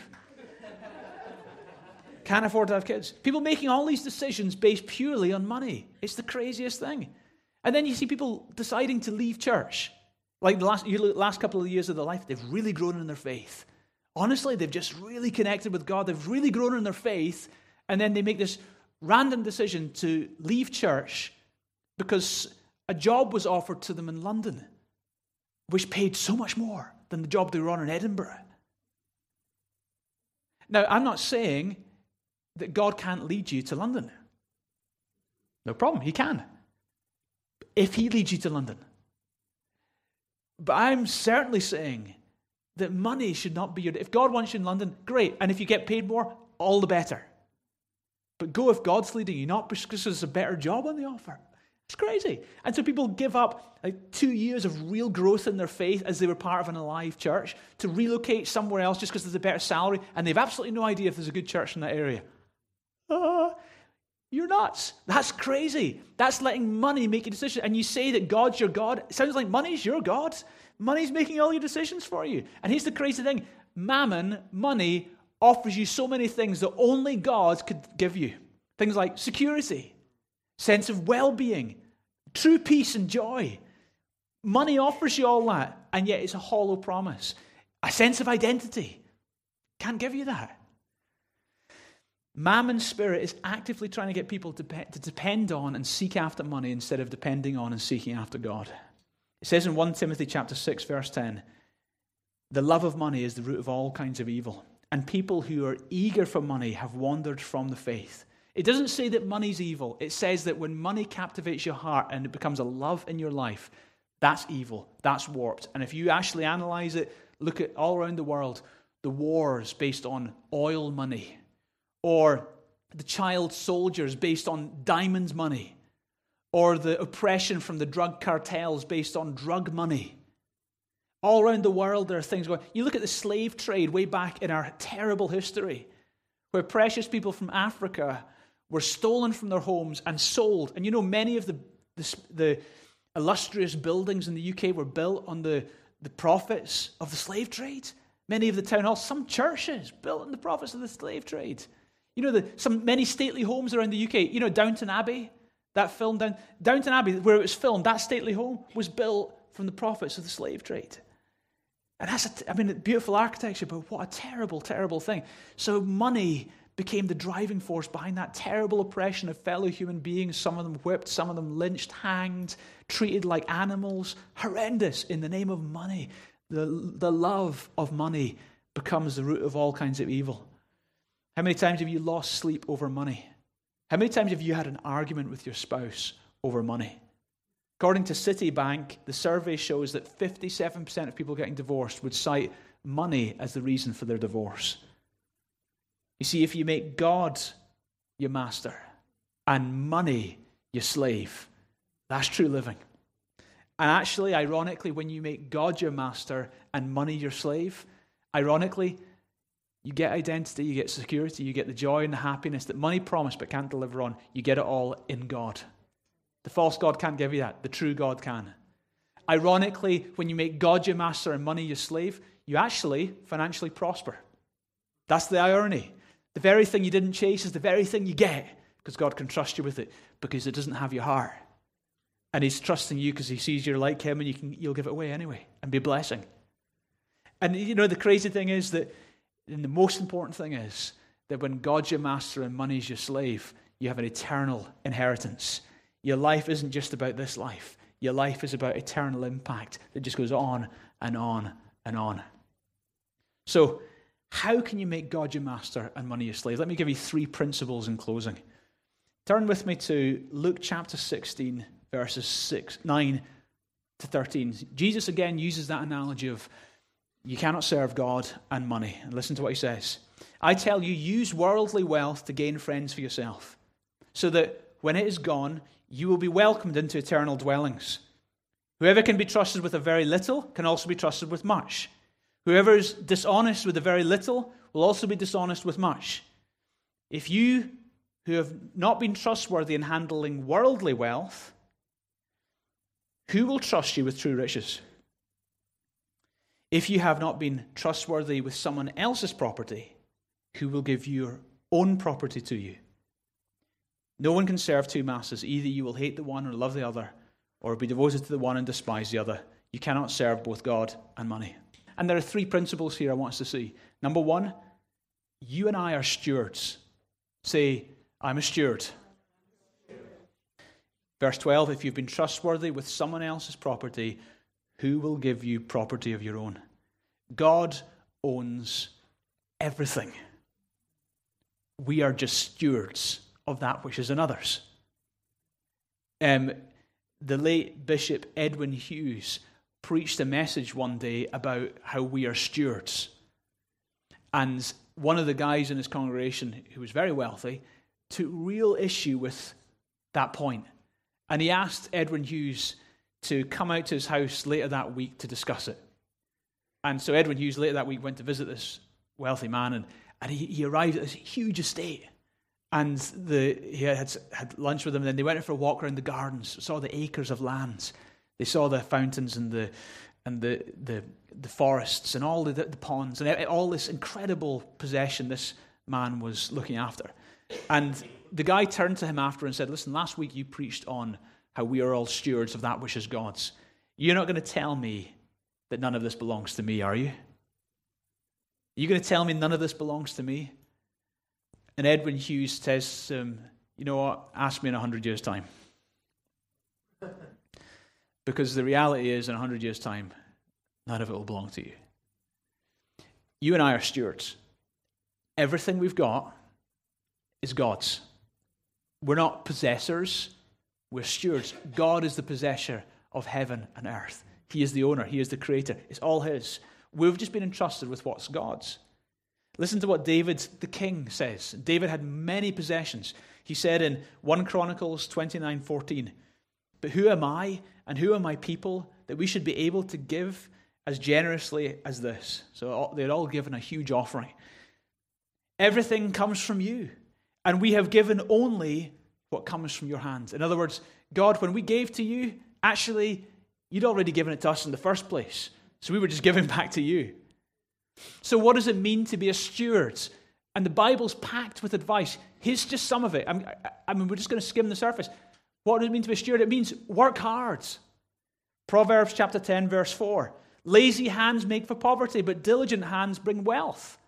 Can't afford to have kids. People making all these decisions based purely on money. It's the craziest thing. And then you see people deciding to leave church. Like the last, last couple of years of their life, they've really grown in their faith. Honestly, they've just really connected with God. They've really grown in their faith. And then they make this random decision to leave church because a job was offered to them in London, which paid so much more than the job they were on in Edinburgh. Now, I'm not saying that God can't lead you to London. No problem, He can. If He leads you to London. But I'm certainly saying that money should not be your. If God wants you in London, great. And if you get paid more, all the better. But go if God's leading you, not because there's a better job on the offer. It's crazy. And so people give up like two years of real growth in their faith as they were part of an alive church to relocate somewhere else just because there's a better salary, and they've absolutely no idea if there's a good church in that area. Ah, you're nuts. That's crazy. That's letting money make a decision. And you say that God's your God. It sounds like money's your God. Money's making all your decisions for you. And here's the crazy thing mammon, money, offers you so many things that only God could give you. Things like security, sense of well being, true peace and joy. Money offers you all that, and yet it's a hollow promise. A sense of identity can't give you that. Mammon's spirit is actively trying to get people to, to depend on and seek after money instead of depending on and seeking after God. It says in 1 Timothy chapter 6 verse 10, the love of money is the root of all kinds of evil, and people who are eager for money have wandered from the faith. It doesn't say that money's evil. It says that when money captivates your heart and it becomes a love in your life, that's evil. That's warped. And if you actually analyze it, look at all around the world, the wars based on oil money, or the child soldiers based on diamonds money, or the oppression from the drug cartels based on drug money. All around the world, there are things going. You look at the slave trade way back in our terrible history, where precious people from Africa were stolen from their homes and sold. And you know, many of the, the, the illustrious buildings in the UK were built on the, the profits of the slave trade. Many of the town halls, some churches built on the profits of the slave trade. You know, the, some many stately homes around the UK. You know, Downton Abbey, that film down Downton Abbey, where it was filmed, that stately home was built from the profits of the slave trade. And that's, a, I mean, beautiful architecture, but what a terrible, terrible thing. So money became the driving force behind that terrible oppression of fellow human beings. Some of them whipped, some of them lynched, hanged, treated like animals. Horrendous in the name of money. The, the love of money becomes the root of all kinds of evil. How many times have you lost sleep over money? How many times have you had an argument with your spouse over money? According to Citibank, the survey shows that 57% of people getting divorced would cite money as the reason for their divorce. You see, if you make God your master and money your slave, that's true living. And actually, ironically, when you make God your master and money your slave, ironically, you get identity, you get security, you get the joy and the happiness that money promised but can't deliver on. You get it all in God. The false God can't give you that, the true God can. Ironically, when you make God your master and money your slave, you actually financially prosper. That's the irony. The very thing you didn't chase is the very thing you get because God can trust you with it because it doesn't have your heart. And He's trusting you because He sees you're like Him and you can, you'll give it away anyway and be a blessing. And you know, the crazy thing is that, and the most important thing is that when God's your master and money's your slave, you have an eternal inheritance. Your life isn't just about this life, your life is about eternal impact that just goes on and on and on. So, how can you make God your master and money your slave? Let me give you three principles in closing. Turn with me to Luke chapter 16, verses 6, 9 to 13. Jesus again uses that analogy of you cannot serve God and money. And listen to what he says. I tell you, use worldly wealth to gain friends for yourself, so that when it is gone, you will be welcomed into eternal dwellings. Whoever can be trusted with a very little can also be trusted with much. Whoever is dishonest with a very little will also be dishonest with much. If you who have not been trustworthy in handling worldly wealth, who will trust you with true riches? If you have not been trustworthy with someone else's property, who will give your own property to you? No one can serve two masters. Either you will hate the one or love the other, or be devoted to the one and despise the other. You cannot serve both God and money. And there are three principles here I want us to see. Number one, you and I are stewards. Say, I'm a steward. Verse 12 If you've been trustworthy with someone else's property, who will give you property of your own? God owns everything. We are just stewards of that which is another's. Um, the late Bishop Edwin Hughes preached a message one day about how we are stewards. And one of the guys in his congregation, who was very wealthy, took real issue with that point. And he asked Edwin Hughes to come out to his house later that week to discuss it. And so Edwin Hughes later that week went to visit this wealthy man, and, and he, he arrived at this huge estate. And the, he had, had lunch with them, and then they went for a walk around the gardens, saw the acres of lands. They saw the fountains and the, and the, the, the forests and all the, the ponds and all this incredible possession this man was looking after. And the guy turned to him after and said, Listen, last week you preached on how we are all stewards of that which is God's. You're not going to tell me that none of this belongs to me, are you? Are you going to tell me none of this belongs to me? And Edwin Hughes says, um, You know what? Ask me in a hundred years' time. [laughs] because the reality is, in a hundred years' time, none of it will belong to you. You and I are stewards. Everything we've got is God's. We're not possessors, we're stewards. God is the possessor of heaven and earth. He is the owner, He is the creator. It's all His. We've just been entrusted with what's God's. Listen to what David the king says. David had many possessions. He said in 1 Chronicles 29 14, But who am I and who are my people that we should be able to give as generously as this? So they'd all given a huge offering. Everything comes from you, and we have given only what comes from your hands. In other words, God, when we gave to you, actually, you'd already given it to us in the first place. So we were just giving [laughs] back to you. So, what does it mean to be a steward? And the Bible's packed with advice. Here's just some of it. I mean, I mean we're just going to skim the surface. What does it mean to be a steward? It means work hard. Proverbs chapter 10, verse 4. Lazy hands make for poverty, but diligent hands bring wealth.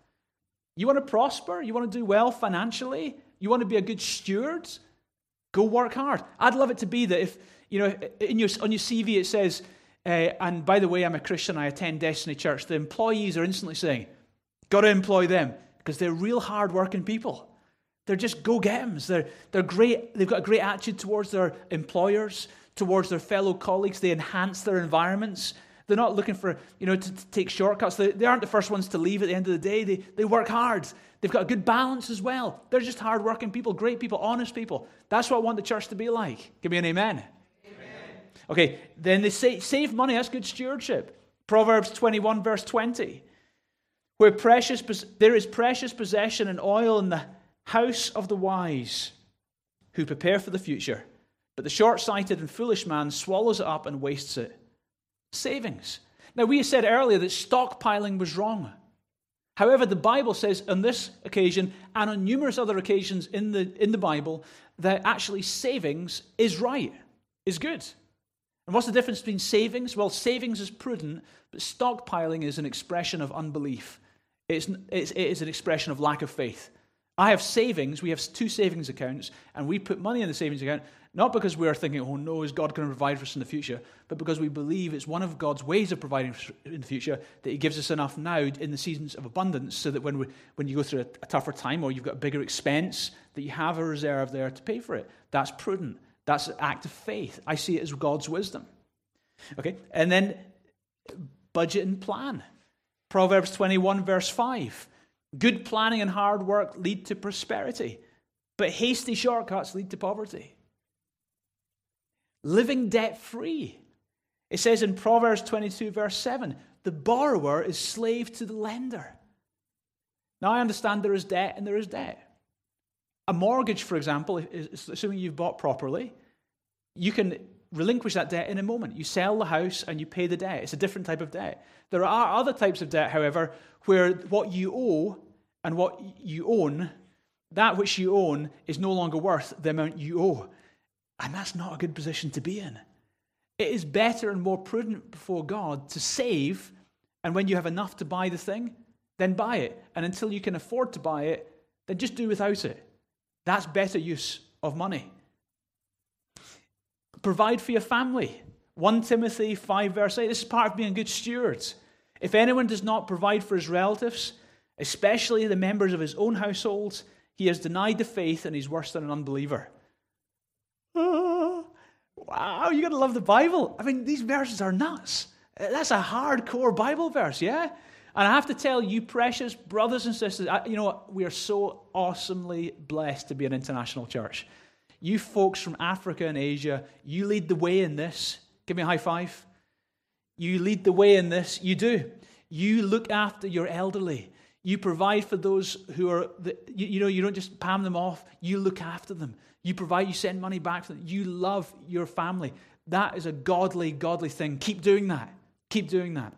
You want to prosper? You want to do well financially? You want to be a good steward? Go work hard. I'd love it to be that if, you know, in your, on your CV it says, uh, and by the way, I'm a Christian, I attend Destiny Church, the employees are instantly saying, got to employ them because they're real hard-working people. They're just go-getters. They're, they're great. They've got a great attitude towards their employers, towards their fellow colleagues. They enhance their environments. They're not looking for, you know, to, to take shortcuts. They, they, aren't the first ones to leave at the end of the day. They, they work hard. They've got a good balance as well. They're just hardworking people, great people, honest people. That's what I want the church to be like. Give me an amen. Okay, then they say, save money. That's good stewardship. Proverbs 21, verse 20. Where precious, there is precious possession and oil in the house of the wise who prepare for the future, but the short sighted and foolish man swallows it up and wastes it. Savings. Now, we said earlier that stockpiling was wrong. However, the Bible says on this occasion and on numerous other occasions in the, in the Bible that actually savings is right, is good. And what's the difference between savings? Well, savings is prudent, but stockpiling is an expression of unbelief. It's, it's, it is an expression of lack of faith. I have savings. We have two savings accounts, and we put money in the savings account not because we're thinking, oh no, is God going to provide for us in the future, but because we believe it's one of God's ways of providing in the future that He gives us enough now in the seasons of abundance so that when, we, when you go through a, a tougher time or you've got a bigger expense, that you have a reserve there to pay for it. That's prudent. That's an act of faith. I see it as God's wisdom. Okay, and then budget and plan. Proverbs 21, verse 5. Good planning and hard work lead to prosperity, but hasty shortcuts lead to poverty. Living debt free. It says in Proverbs 22, verse 7, the borrower is slave to the lender. Now, I understand there is debt and there is debt. A mortgage, for example, assuming you've bought properly, you can relinquish that debt in a moment. You sell the house and you pay the debt. It's a different type of debt. There are other types of debt, however, where what you owe and what you own, that which you own, is no longer worth the amount you owe. And that's not a good position to be in. It is better and more prudent before God to save, and when you have enough to buy the thing, then buy it. And until you can afford to buy it, then just do without it. That's better use of money. Provide for your family. 1 Timothy 5, verse 8. This is part of being good stewards. If anyone does not provide for his relatives, especially the members of his own household, he has denied the faith and he's worse than an unbeliever. Oh, wow, you gotta love the Bible. I mean, these verses are nuts. That's a hardcore Bible verse, yeah? And I have to tell you, precious brothers and sisters, you know? We are so awesomely blessed to be an international church. You folks from Africa and Asia, you lead the way in this. Give me a high five. You lead the way in this. You do. You look after your elderly. You provide for those who are, the, you, you know, you don't just palm them off, you look after them. You provide, you send money back to them. You love your family. That is a godly, godly thing. Keep doing that. Keep doing that.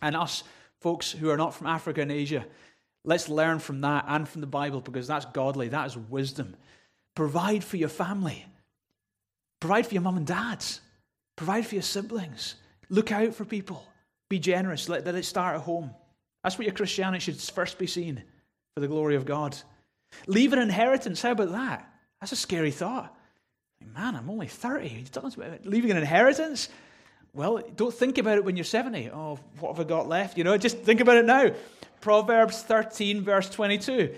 And us folks who are not from Africa and Asia, let's learn from that and from the Bible because that's godly. That is wisdom. Provide for your family. Provide for your mum and dads. Provide for your siblings. Look out for people. Be generous. Let, let it start at home. That's what your Christianity should first be seen for the glory of God. Leave an inheritance. How about that? That's a scary thought. Man, I'm only 30. You're talking about leaving an inheritance? Well, don't think about it when you're 70. Oh, what have I got left? You know, just think about it now. Proverbs 13, verse 22.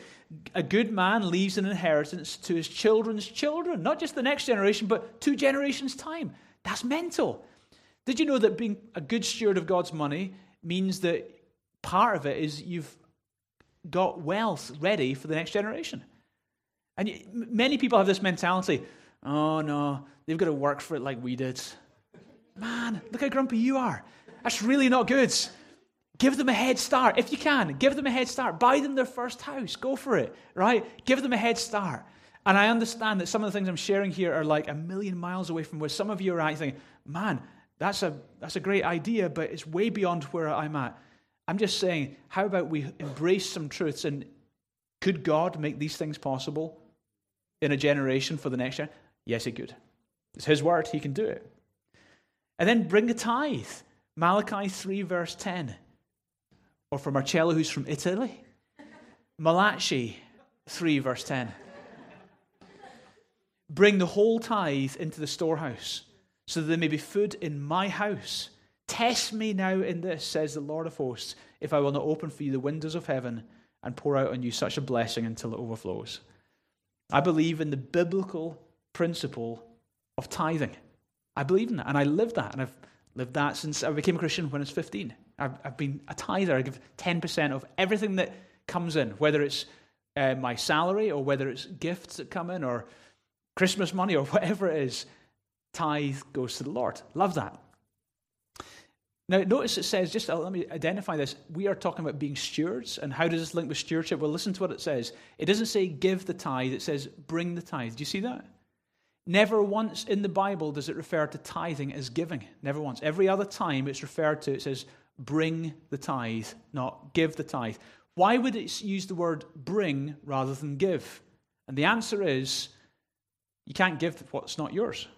A good man leaves an inheritance to his children's children, not just the next generation, but two generations' time. That's mental. Did you know that being a good steward of God's money means that part of it is you've got wealth ready for the next generation. And many people have this mentality oh no, they've got to work for it like we did. Man, look how grumpy you are. That's really not good. Give them a head start if you can. Give them a head start. Buy them their first house. Go for it, right? Give them a head start. And I understand that some of the things I'm sharing here are like a million miles away from where some of you are at thinking, man, that's a, that's a great idea, but it's way beyond where I'm at. I'm just saying, how about we embrace some truths and could God make these things possible in a generation for the next year? Yes, He could. It's His word, He can do it. And then bring a tithe. Malachi 3, verse 10. Or for Marcello, who's from Italy, Malachi 3, verse 10. Bring the whole tithe into the storehouse, so that there may be food in my house Test me now in this, says the Lord of hosts, if I will not open for you the windows of heaven and pour out on you such a blessing until it overflows. I believe in the biblical principle of tithing. I believe in that, and I live that, and I've lived that since I became a Christian when I was 15. I've, I've been a tither. I give 10% of everything that comes in, whether it's uh, my salary or whether it's gifts that come in or Christmas money or [laughs] whatever it is. Tithe goes to the Lord. Love that. Now, notice it says, just uh, let me identify this. We are talking about being stewards, and how does this link with stewardship? Well, listen to what it says. It doesn't say give the tithe, it says bring the tithe. Do you see that? Never once in the Bible does it refer to tithing as giving. Never once. Every other time it's referred to, it says bring the tithe, not give the tithe. Why would it use the word bring rather than give? And the answer is you can't give what's not yours.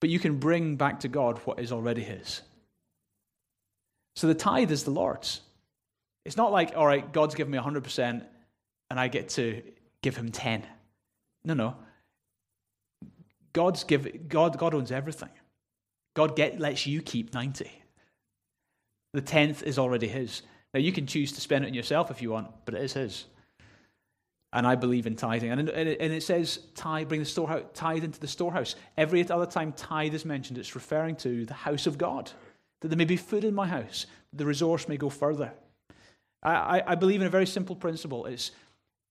But you can bring back to God what is already His. So the tithe is the Lord's. It's not like, all right, God's given me 100% and I get to give Him 10. No, no. God's give, God, God owns everything. God get, lets you keep 90. The tenth is already His. Now, you can choose to spend it on yourself if you want, but it is His. And I believe in tithing. And, and it says, tithe, bring the storehouse, tithe into the storehouse. Every other time tithe is mentioned, it's referring to the house of God. That there may be food in my house, the resource may go further. I, I believe in a very simple principle. It's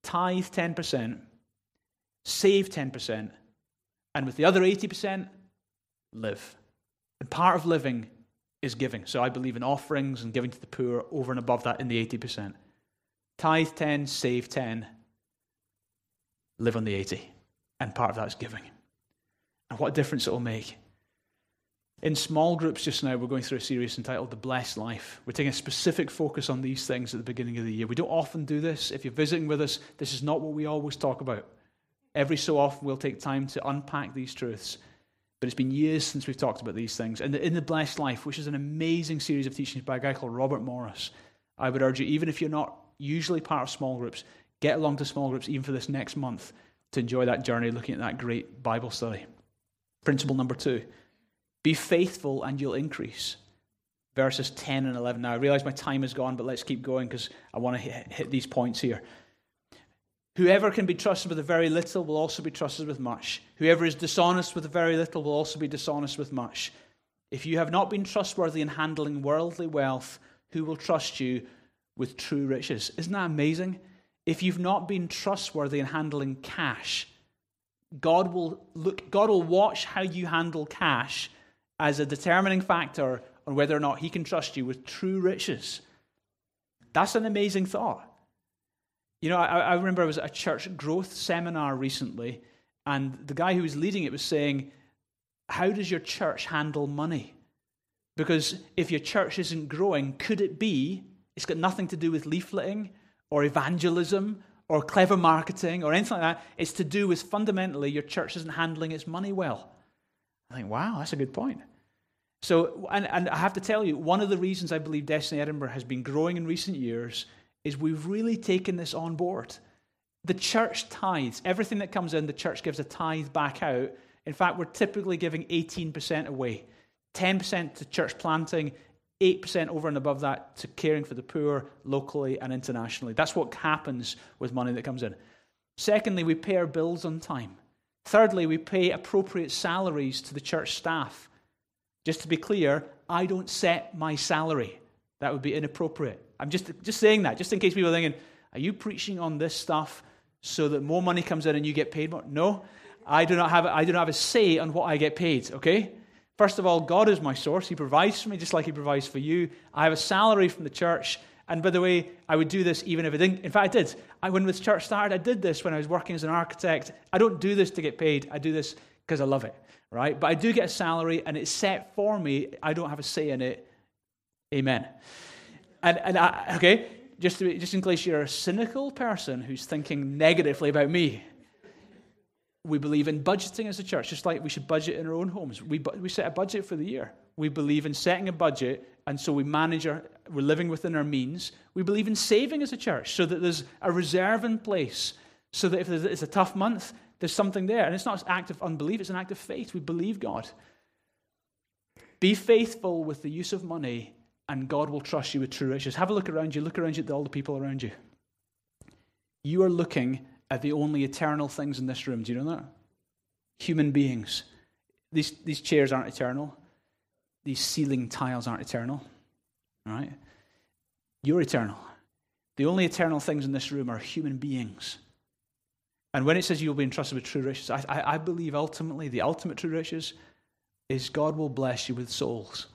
tithe 10%, save 10%, and with the other 80%, live. And part of living is giving. So I believe in offerings and giving to the poor over and above that in the 80%. Tithe 10, save 10, live on the 80. And part of that is giving. And what a difference it will make. In small groups just now, we're going through a series entitled The Blessed Life. We're taking a specific focus on these things at the beginning of the year. We don't often do this. If you're visiting with us, this is not what we always talk about. Every so often, we'll take time to unpack these truths. But it's been years since we've talked about these things. And in The Blessed Life, which is an amazing series of teachings by a guy called Robert Morris, I would urge you, even if you're not usually part of small groups, get along to small groups even for this next month to enjoy that journey looking at that great Bible study. Principle number two be faithful and you'll increase. Verses 10 and 11. Now, I realize my time is gone, but let's keep going because I want to hit, hit these points here. Whoever can be trusted with a very little will also be trusted with much. Whoever is dishonest with a very little will also be dishonest with much. If you have not been trustworthy in handling worldly wealth, who will trust you with true riches? Isn't that amazing? If you've not been trustworthy in handling cash, God will look God will watch how you handle cash as a determining factor on whether or not he can trust you with true riches. That's an amazing thought. You know, I, I, remember I was at a church growth seminar recently, and the guy who was leading it was saying, How does your church handle money? Because if your church isn't growing, could it be it's got nothing to do with leafleting or evangelism or clever marketing or anything like that? It's to do with fundamentally your church isn't handling its money well. I think, wow, that's a good point. So, and, and I have to tell you, one of the reasons I believe Destiny Edinburgh has been growing in recent years is we've really taken this on board. The church tithes, everything that comes in, the church gives a tithe back out. In fact, we're typically giving 18% away 10% to church planting, 8% over and above that to caring for the poor locally and internationally. That's what happens with money that comes in. Secondly, we pay our bills on time. Thirdly, we pay appropriate salaries to the church staff. Just to be clear, I don't set my salary. That would be inappropriate. I'm just, just saying that, just in case people are thinking, are you preaching on this stuff so that more money comes in and you get paid more? No, I do not have, I do not have a say on what I get paid, okay? First of all, God is my source. He provides for me just like He provides for you. I have a salary from the church. And by the way, I would do this even if I didn't. In fact, I did. I, when this church started, I did this when I was working as an architect. I don't do this to get paid. I do this because I love it right? But I do get a salary and it's set for me. I don't have a say in it. Amen. And, and I, okay, just, to, just in case you're a cynical person who's thinking negatively about me, we believe in budgeting as a church, just like we should budget in our own homes. We, we set a budget for the year. We believe in setting a budget, and so we manage our, we're living within our means. We believe in saving as a church so that there's a reserve in place so that if it's a tough month, there's something there. And it's not an act of unbelief, it's an act of faith. We believe God. Be faithful with the use of money, and God will trust you with true riches. Have a look around you. Look around you at all the people around you. You are looking at the only eternal things in this room. Do you know that? Human beings. These, these chairs aren't eternal. These ceiling tiles aren't eternal. All right? You're eternal. The only eternal things in this room are human beings. And when it says you'll be entrusted with true riches, I, I, I believe ultimately the ultimate true riches is God will bless you with souls,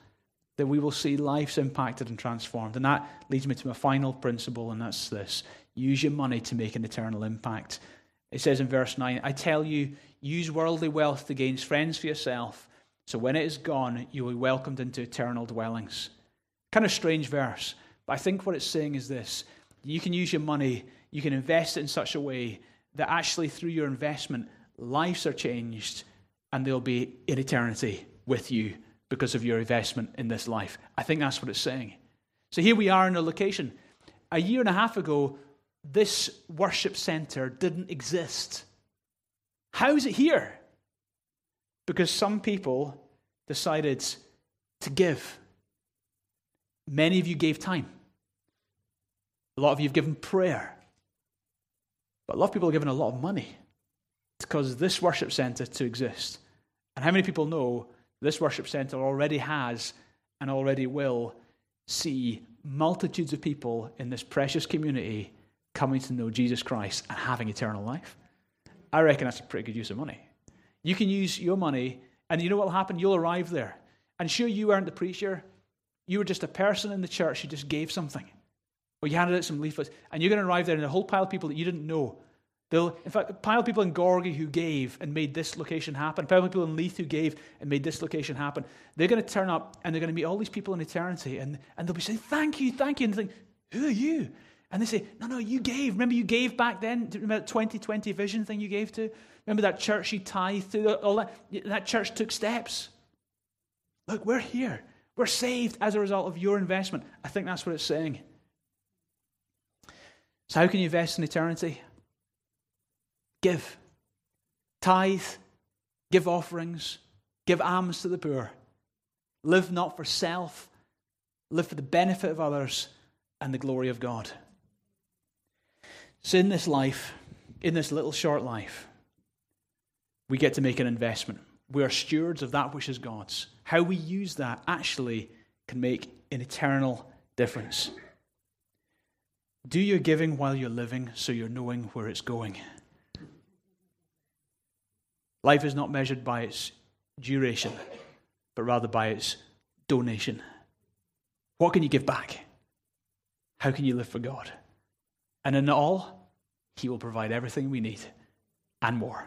that we will see lives impacted and transformed. And that leads me to my final principle, and that's this use your money to make an eternal impact. It says in verse 9, I tell you, use worldly wealth to gain friends for yourself, so when it is gone, you will be welcomed into eternal dwellings. Kind of strange verse, but I think what it's saying is this you can use your money, you can invest it in such a way that actually through your investment, lives are changed and they'll be in eternity with you because of your investment in this life. I think that's what it's saying. So here we are in a location. A year and a half ago, this worship center didn't exist. How is it here? Because some people decided to give. Many of you gave time. A lot of you have given prayer. But a lot of people have given a lot of money to cause this worship center to exist. And how many people know this worship center already has and already will see multitudes of people in this precious community coming to know Jesus Christ and having eternal life? I reckon that's a pretty good use of money. You can use your money, and you know what will happen? You'll arrive there. And sure, you weren't the preacher. You were just a person in the church who just gave something. Or you handed out some leaflets, and you're going to arrive there, and a whole pile of people that you didn't know They'll, in fact, pile people in Gorgie who gave and made this location happen, pile people in Leith who gave and made this location happen, they're going to turn up and they're going to meet all these people in eternity and, and they'll be saying, Thank you, thank you. And they think, Who are you? And they say, No, no, you gave. Remember you gave back then? Remember that 2020 vision thing you gave to? Remember that church you tithed to? All that, that church took steps. Look, we're here. We're saved as a result of your investment. I think that's what it's saying. So, how can you invest in eternity? Give. Tithe, give offerings, give alms to the poor. Live not for self, live for the benefit of others and the glory of God. So, in this life, in this little short life, we get to make an investment. We are stewards of that which is God's. How we use that actually can make an eternal difference. Do your giving while you're living so you're knowing where it's going. Life is not measured by its duration, but rather by its donation. What can you give back? How can you live for God? And in all, He will provide everything we need and more,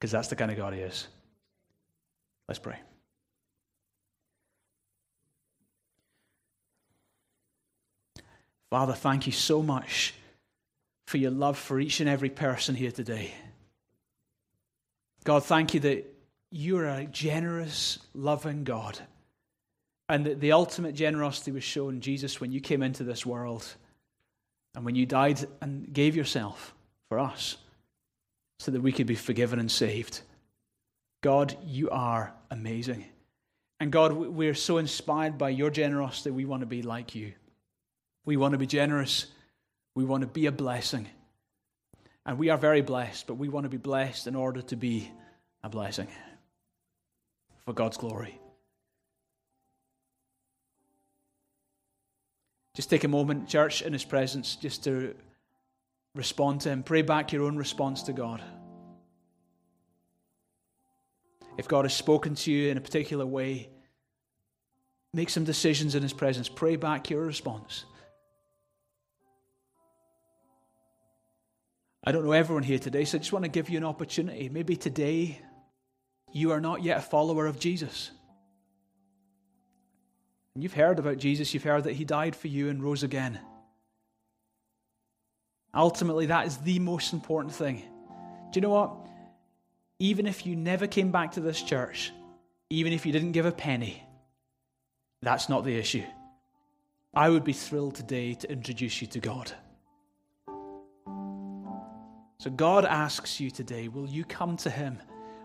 because that's the kind of God He is. Let's pray. Father, thank you so much for your love for each and every person here today. God, thank you that you're a generous, loving God. And that the ultimate generosity was shown, Jesus, when you came into this world and when you died and gave yourself for us so that we could be forgiven and saved. God, you are amazing. And God, we're so inspired by your generosity, we want to be like you. We want to be generous. We want to be a blessing. And we are very blessed, but we want to be blessed in order to be a blessing for God's glory. Just take a moment, church, in His presence, just to respond to Him. Pray back your own response to God. If God has spoken to you in a particular way, make some decisions in His presence. Pray back your response. I don't know everyone here today, so I just want to give you an opportunity. Maybe today you are not yet a follower of Jesus. And you've heard about Jesus, you've heard that he died for you and rose again. Ultimately, that is the most important thing. Do you know what? Even if you never came back to this church, even if you didn't give a penny, that's not the issue. I would be thrilled today to introduce you to God. So God asks you today, will you come to Him?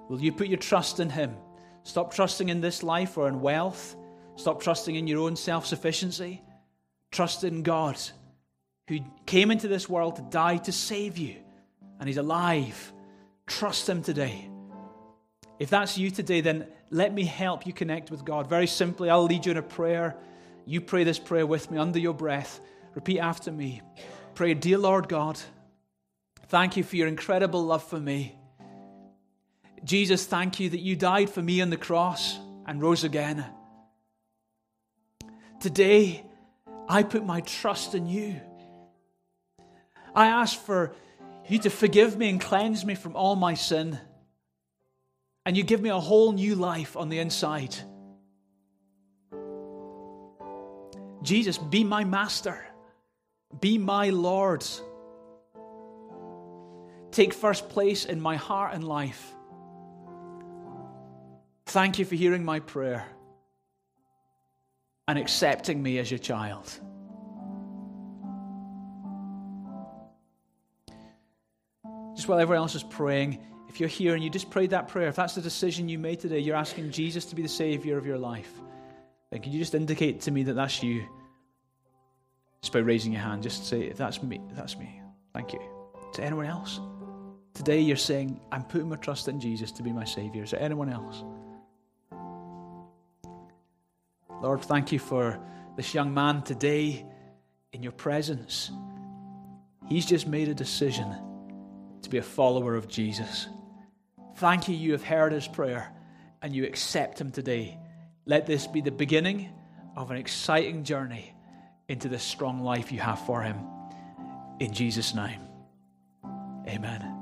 Will you put your trust in Him? Stop trusting in this life or in wealth. Stop trusting in your own self sufficiency. Trust in God, who came into this world to die to save you, and He's alive. Trust Him today. If that's you today, then let me help you connect with God. Very simply, I'll lead you in a prayer. You pray this prayer with me under your breath. Repeat after me. Pray, Dear Lord God, Thank you for your incredible love for me. Jesus, thank you that you died for me on the cross and rose again. Today, I put my trust in you. I ask for you to forgive me and cleanse me from all my sin. And you give me a whole new life on the inside. Jesus, be my master, be my Lord. Take first place in my heart and life. Thank you for hearing my prayer and accepting me as your child. Just while everyone else is praying, if you're here and you just prayed that prayer, if that's the decision you made today, you're asking Jesus to be the Savior of your life, then can you just indicate to me that that's you? Just by raising your hand, just say, that's me, that's me. Thank you. To anyone else? Today you're saying, I'm putting my trust in Jesus to be my Savior. Is there anyone else? Lord, thank you for this young man today in your presence. He's just made a decision to be a follower of Jesus. Thank you, you have heard his prayer and you accept him today. Let this be the beginning of an exciting journey into the strong life you have for him. In Jesus' name, amen.